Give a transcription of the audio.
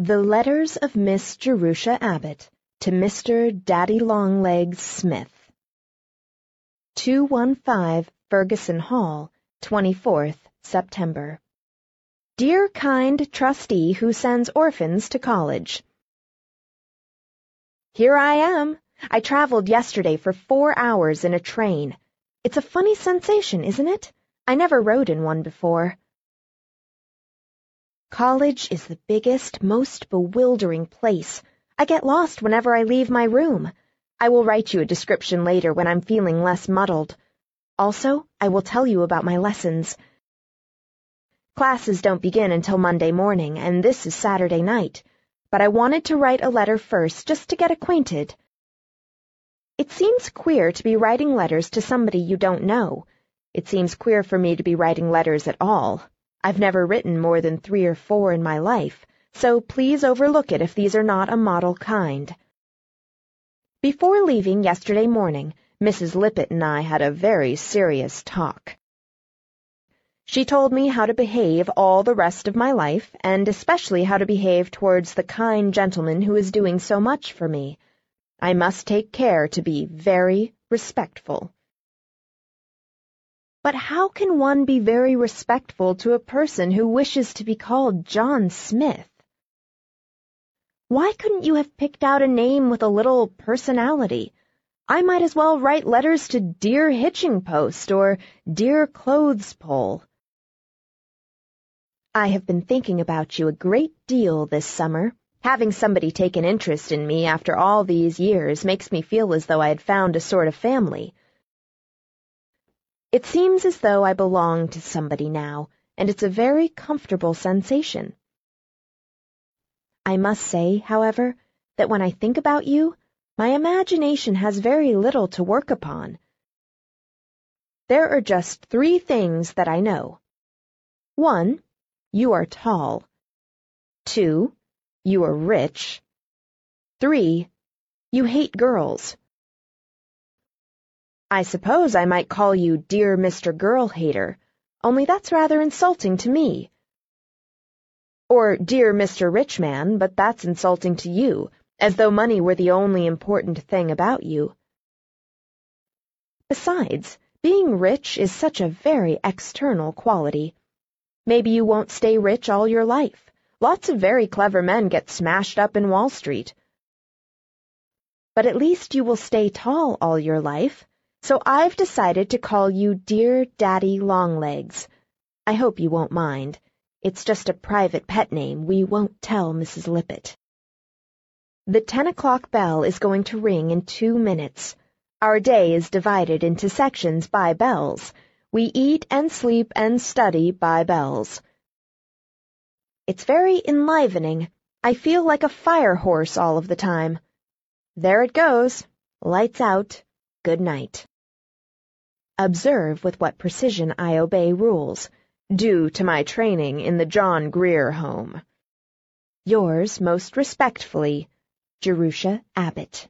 The Letters of Miss Jerusha Abbott to Mr. Daddy Longlegs Smith. 215 Fergussen Hall, 24th September. Dear kind trustee who sends orphans to college. Here I am. I traveled yesterday for four hours in a train. It's a funny sensation, isn't it? I never rode in one before. College is the biggest, most bewildering place. I get lost whenever I leave my room. I will write you a description later when I'm feeling less muddled. Also, I will tell you about my lessons. Classes don't begin until Monday morning, and this is Saturday night. But I wanted to write a letter first just to get acquainted. It seems queer to be writing letters to somebody you don't know. It seems queer for me to be writing letters at all. I've never written more than three or four in my life, so please overlook it if these are not a model kind. Before leaving yesterday morning, Mrs. Lippett and I had a very serious talk. She told me how to behave all the rest of my life, and especially how to behave towards the kind gentleman who is doing so much for me. I must take care to be very respectful. But how can one be very respectful to a person who wishes to be called John Smith? Why couldn't you have picked out a name with a little personality? I might as well write letters to Dear Hitching Post or Dear Clothes Pole. I have been thinking about you a great deal this summer. Having somebody take an interest in me after all these years makes me feel as though I had found a sort of family. It seems as though I belong to somebody now, and it's a very comfortable sensation. I must say, however, that when I think about you, my imagination has very little to work upon. There are just three things that I know. One, you are tall. Two, you are rich. Three, you hate girls. I suppose I might call you dear Mr. Girl Hater, only that's rather insulting to me. Or dear Mr. Rich Man, but that's insulting to you, as though money were the only important thing about you. Besides, being rich is such a very external quality. Maybe you won't stay rich all your life. Lots of very clever men get smashed up in Wall Street. But at least you will stay tall all your life so I've decided to call you Dear Daddy Longlegs. I hope you won't mind. It's just a private pet name we won't tell Mrs. Lippett. The ten o'clock bell is going to ring in two minutes. Our day is divided into sections by bells. We eat and sleep and study by bells. It's very enlivening. I feel like a fire horse all of the time. There it goes. Lights out. Good night. Observe with what precision I obey rules, due to my training in the John Grier Home. Yours most respectfully, Jerusha Abbott.